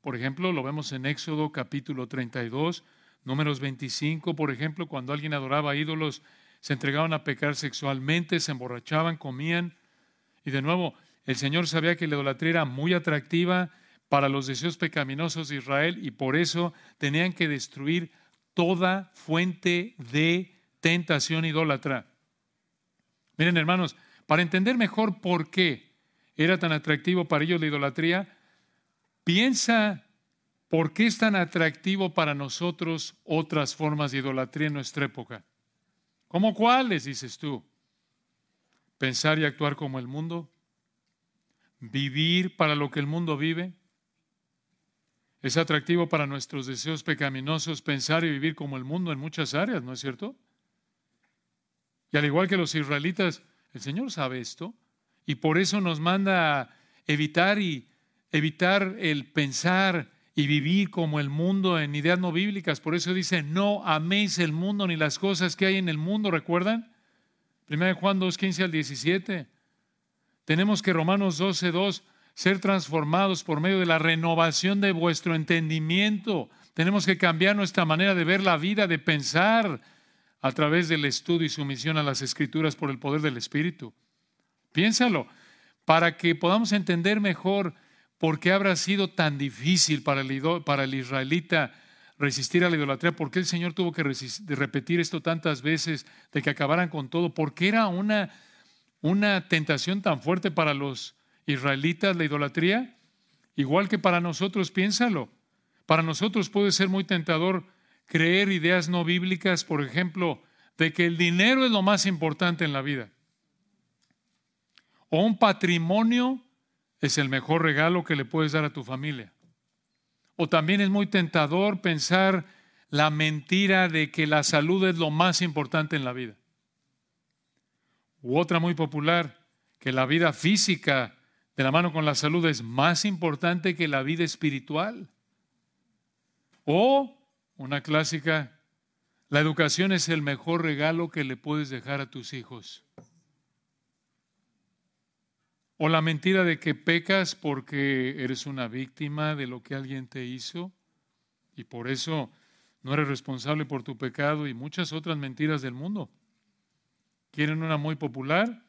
Por ejemplo, lo vemos en Éxodo capítulo 32, números 25, por ejemplo, cuando alguien adoraba ídolos, se entregaban a pecar sexualmente, se emborrachaban, comían. Y de nuevo, el Señor sabía que la idolatría era muy atractiva para los deseos pecaminosos de Israel y por eso tenían que destruir toda fuente de tentación idólatra. Miren, hermanos, para entender mejor por qué era tan atractivo para ellos la idolatría, Piensa por qué es tan atractivo para nosotros otras formas de idolatría en nuestra época. ¿Cómo cuáles, dices tú? Pensar y actuar como el mundo. Vivir para lo que el mundo vive. Es atractivo para nuestros deseos pecaminosos pensar y vivir como el mundo en muchas áreas, ¿no es cierto? Y al igual que los israelitas, el Señor sabe esto y por eso nos manda evitar y evitar el pensar y vivir como el mundo en ideas no bíblicas. Por eso dice, no améis el mundo ni las cosas que hay en el mundo, ¿recuerdan? 1 Juan 2, 15 al 17. Tenemos que Romanos 12, 2, ser transformados por medio de la renovación de vuestro entendimiento. Tenemos que cambiar nuestra manera de ver la vida, de pensar a través del estudio y sumisión a las escrituras por el poder del Espíritu. Piénsalo, para que podamos entender mejor ¿Por qué habrá sido tan difícil para el, israelita resistir a la idolatría? ¿Por qué el Señor tuvo que repetir esto tantas veces de que acabaran con todo? ¿Por qué era una, una tentación tan fuerte para los israelitas la idolatría? Igual que para nosotros, piénsalo. Para nosotros puede ser muy tentador creer ideas no bíblicas, por ejemplo, de que el dinero es lo más importante en la vida. O un patrimonio es el mejor regalo que le puedes dar a tu familia. O también es muy tentador pensar la mentira de que la salud es lo más importante en la vida. U otra muy popular, que la vida física de la mano con la salud es más importante que la vida espiritual. O una clásica, la educación es el mejor regalo que le puedes dejar a tus hijos. O la mentira de que pecas porque eres una víctima de lo que alguien te hizo y por eso no eres responsable por tu pecado y muchas otras mentiras del mundo. ¿Quieren una muy popular?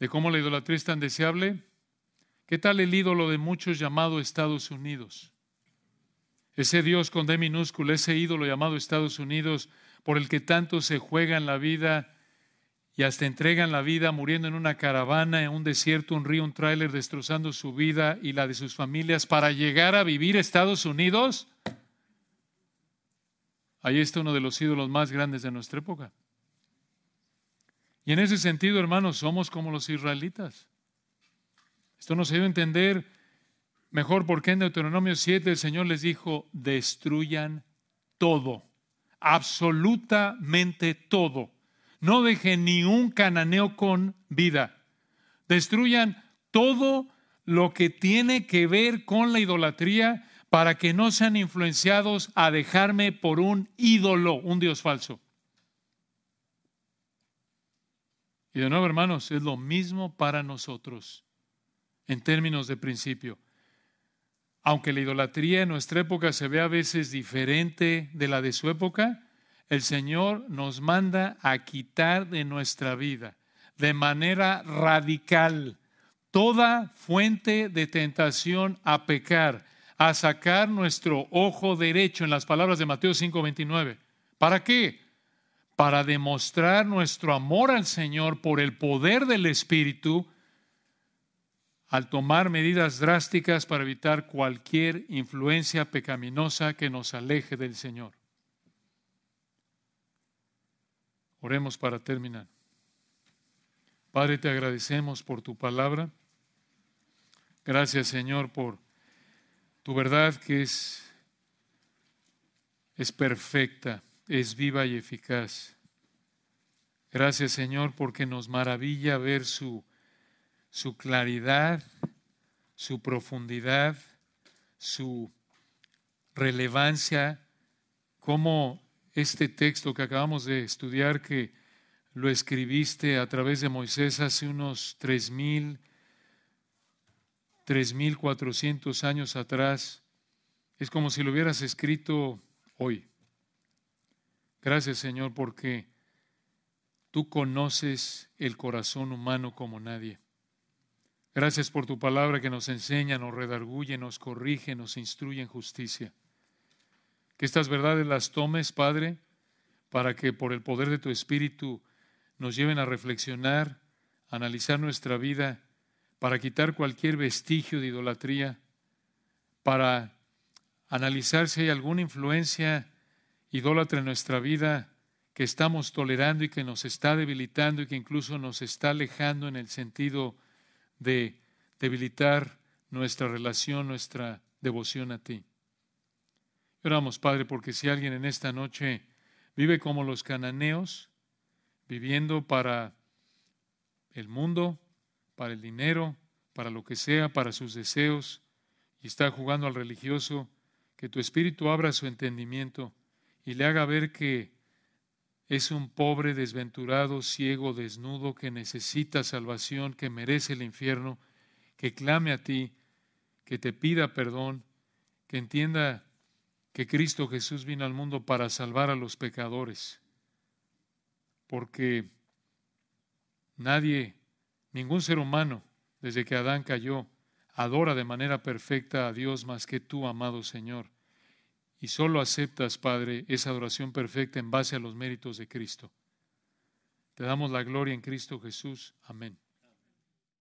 ¿De cómo la idolatría es tan deseable? ¿Qué tal el ídolo de muchos llamado Estados Unidos? Ese Dios con D minúscula, ese ídolo llamado Estados Unidos, por el que tanto se juega en la vida y hasta entregan la vida muriendo en una caravana, en un desierto, un río, un tráiler, destrozando su vida y la de sus familias para llegar a vivir Estados Unidos. Ahí está uno de los ídolos más grandes de nuestra época. Y en ese sentido, hermanos, somos como los israelitas. Esto nos ayuda a entender mejor por qué en Deuteronomio 7 el Señor les dijo, destruyan todo, absolutamente todo. No dejen ni un cananeo con vida. Destruyan todo lo que tiene que ver con la idolatría para que no sean influenciados a dejarme por un ídolo, un Dios falso. Y de nuevo, hermanos, es lo mismo para nosotros en términos de principio. Aunque la idolatría en nuestra época se ve a veces diferente de la de su época, el Señor nos manda a quitar de nuestra vida de manera radical toda fuente de tentación a pecar, a sacar nuestro ojo derecho en las palabras de Mateo 5:29. ¿Para qué? Para demostrar nuestro amor al Señor por el poder del Espíritu al tomar medidas drásticas para evitar cualquier influencia pecaminosa que nos aleje del Señor. Oremos para terminar. Padre, te agradecemos por tu palabra. Gracias, Señor, por tu verdad que es, es perfecta, es viva y eficaz. Gracias, Señor, porque nos maravilla ver su, su claridad, su profundidad, su relevancia, cómo este texto que acabamos de estudiar, que lo escribiste a través de Moisés hace unos tres mil, tres mil cuatrocientos años atrás, es como si lo hubieras escrito hoy. Gracias Señor porque tú conoces el corazón humano como nadie. Gracias por tu palabra que nos enseña, nos redarguye, nos corrige, nos instruye en justicia. Que estas verdades las tomes, Padre, para que por el poder de tu Espíritu nos lleven a reflexionar, a analizar nuestra vida, para quitar cualquier vestigio de idolatría, para analizar si hay alguna influencia idólatra en nuestra vida que estamos tolerando y que nos está debilitando y que incluso nos está alejando en el sentido de debilitar nuestra relación, nuestra devoción a ti. Oramos, Padre, porque si alguien en esta noche vive como los cananeos, viviendo para el mundo, para el dinero, para lo que sea, para sus deseos, y está jugando al religioso, que tu Espíritu abra su entendimiento y le haga ver que es un pobre, desventurado, ciego, desnudo, que necesita salvación, que merece el infierno, que clame a ti, que te pida perdón, que entienda que Cristo Jesús vino al mundo para salvar a los pecadores, porque nadie, ningún ser humano, desde que Adán cayó, adora de manera perfecta a Dios más que tú, amado Señor. Y solo aceptas, Padre, esa adoración perfecta en base a los méritos de Cristo. Te damos la gloria en Cristo Jesús. Amén.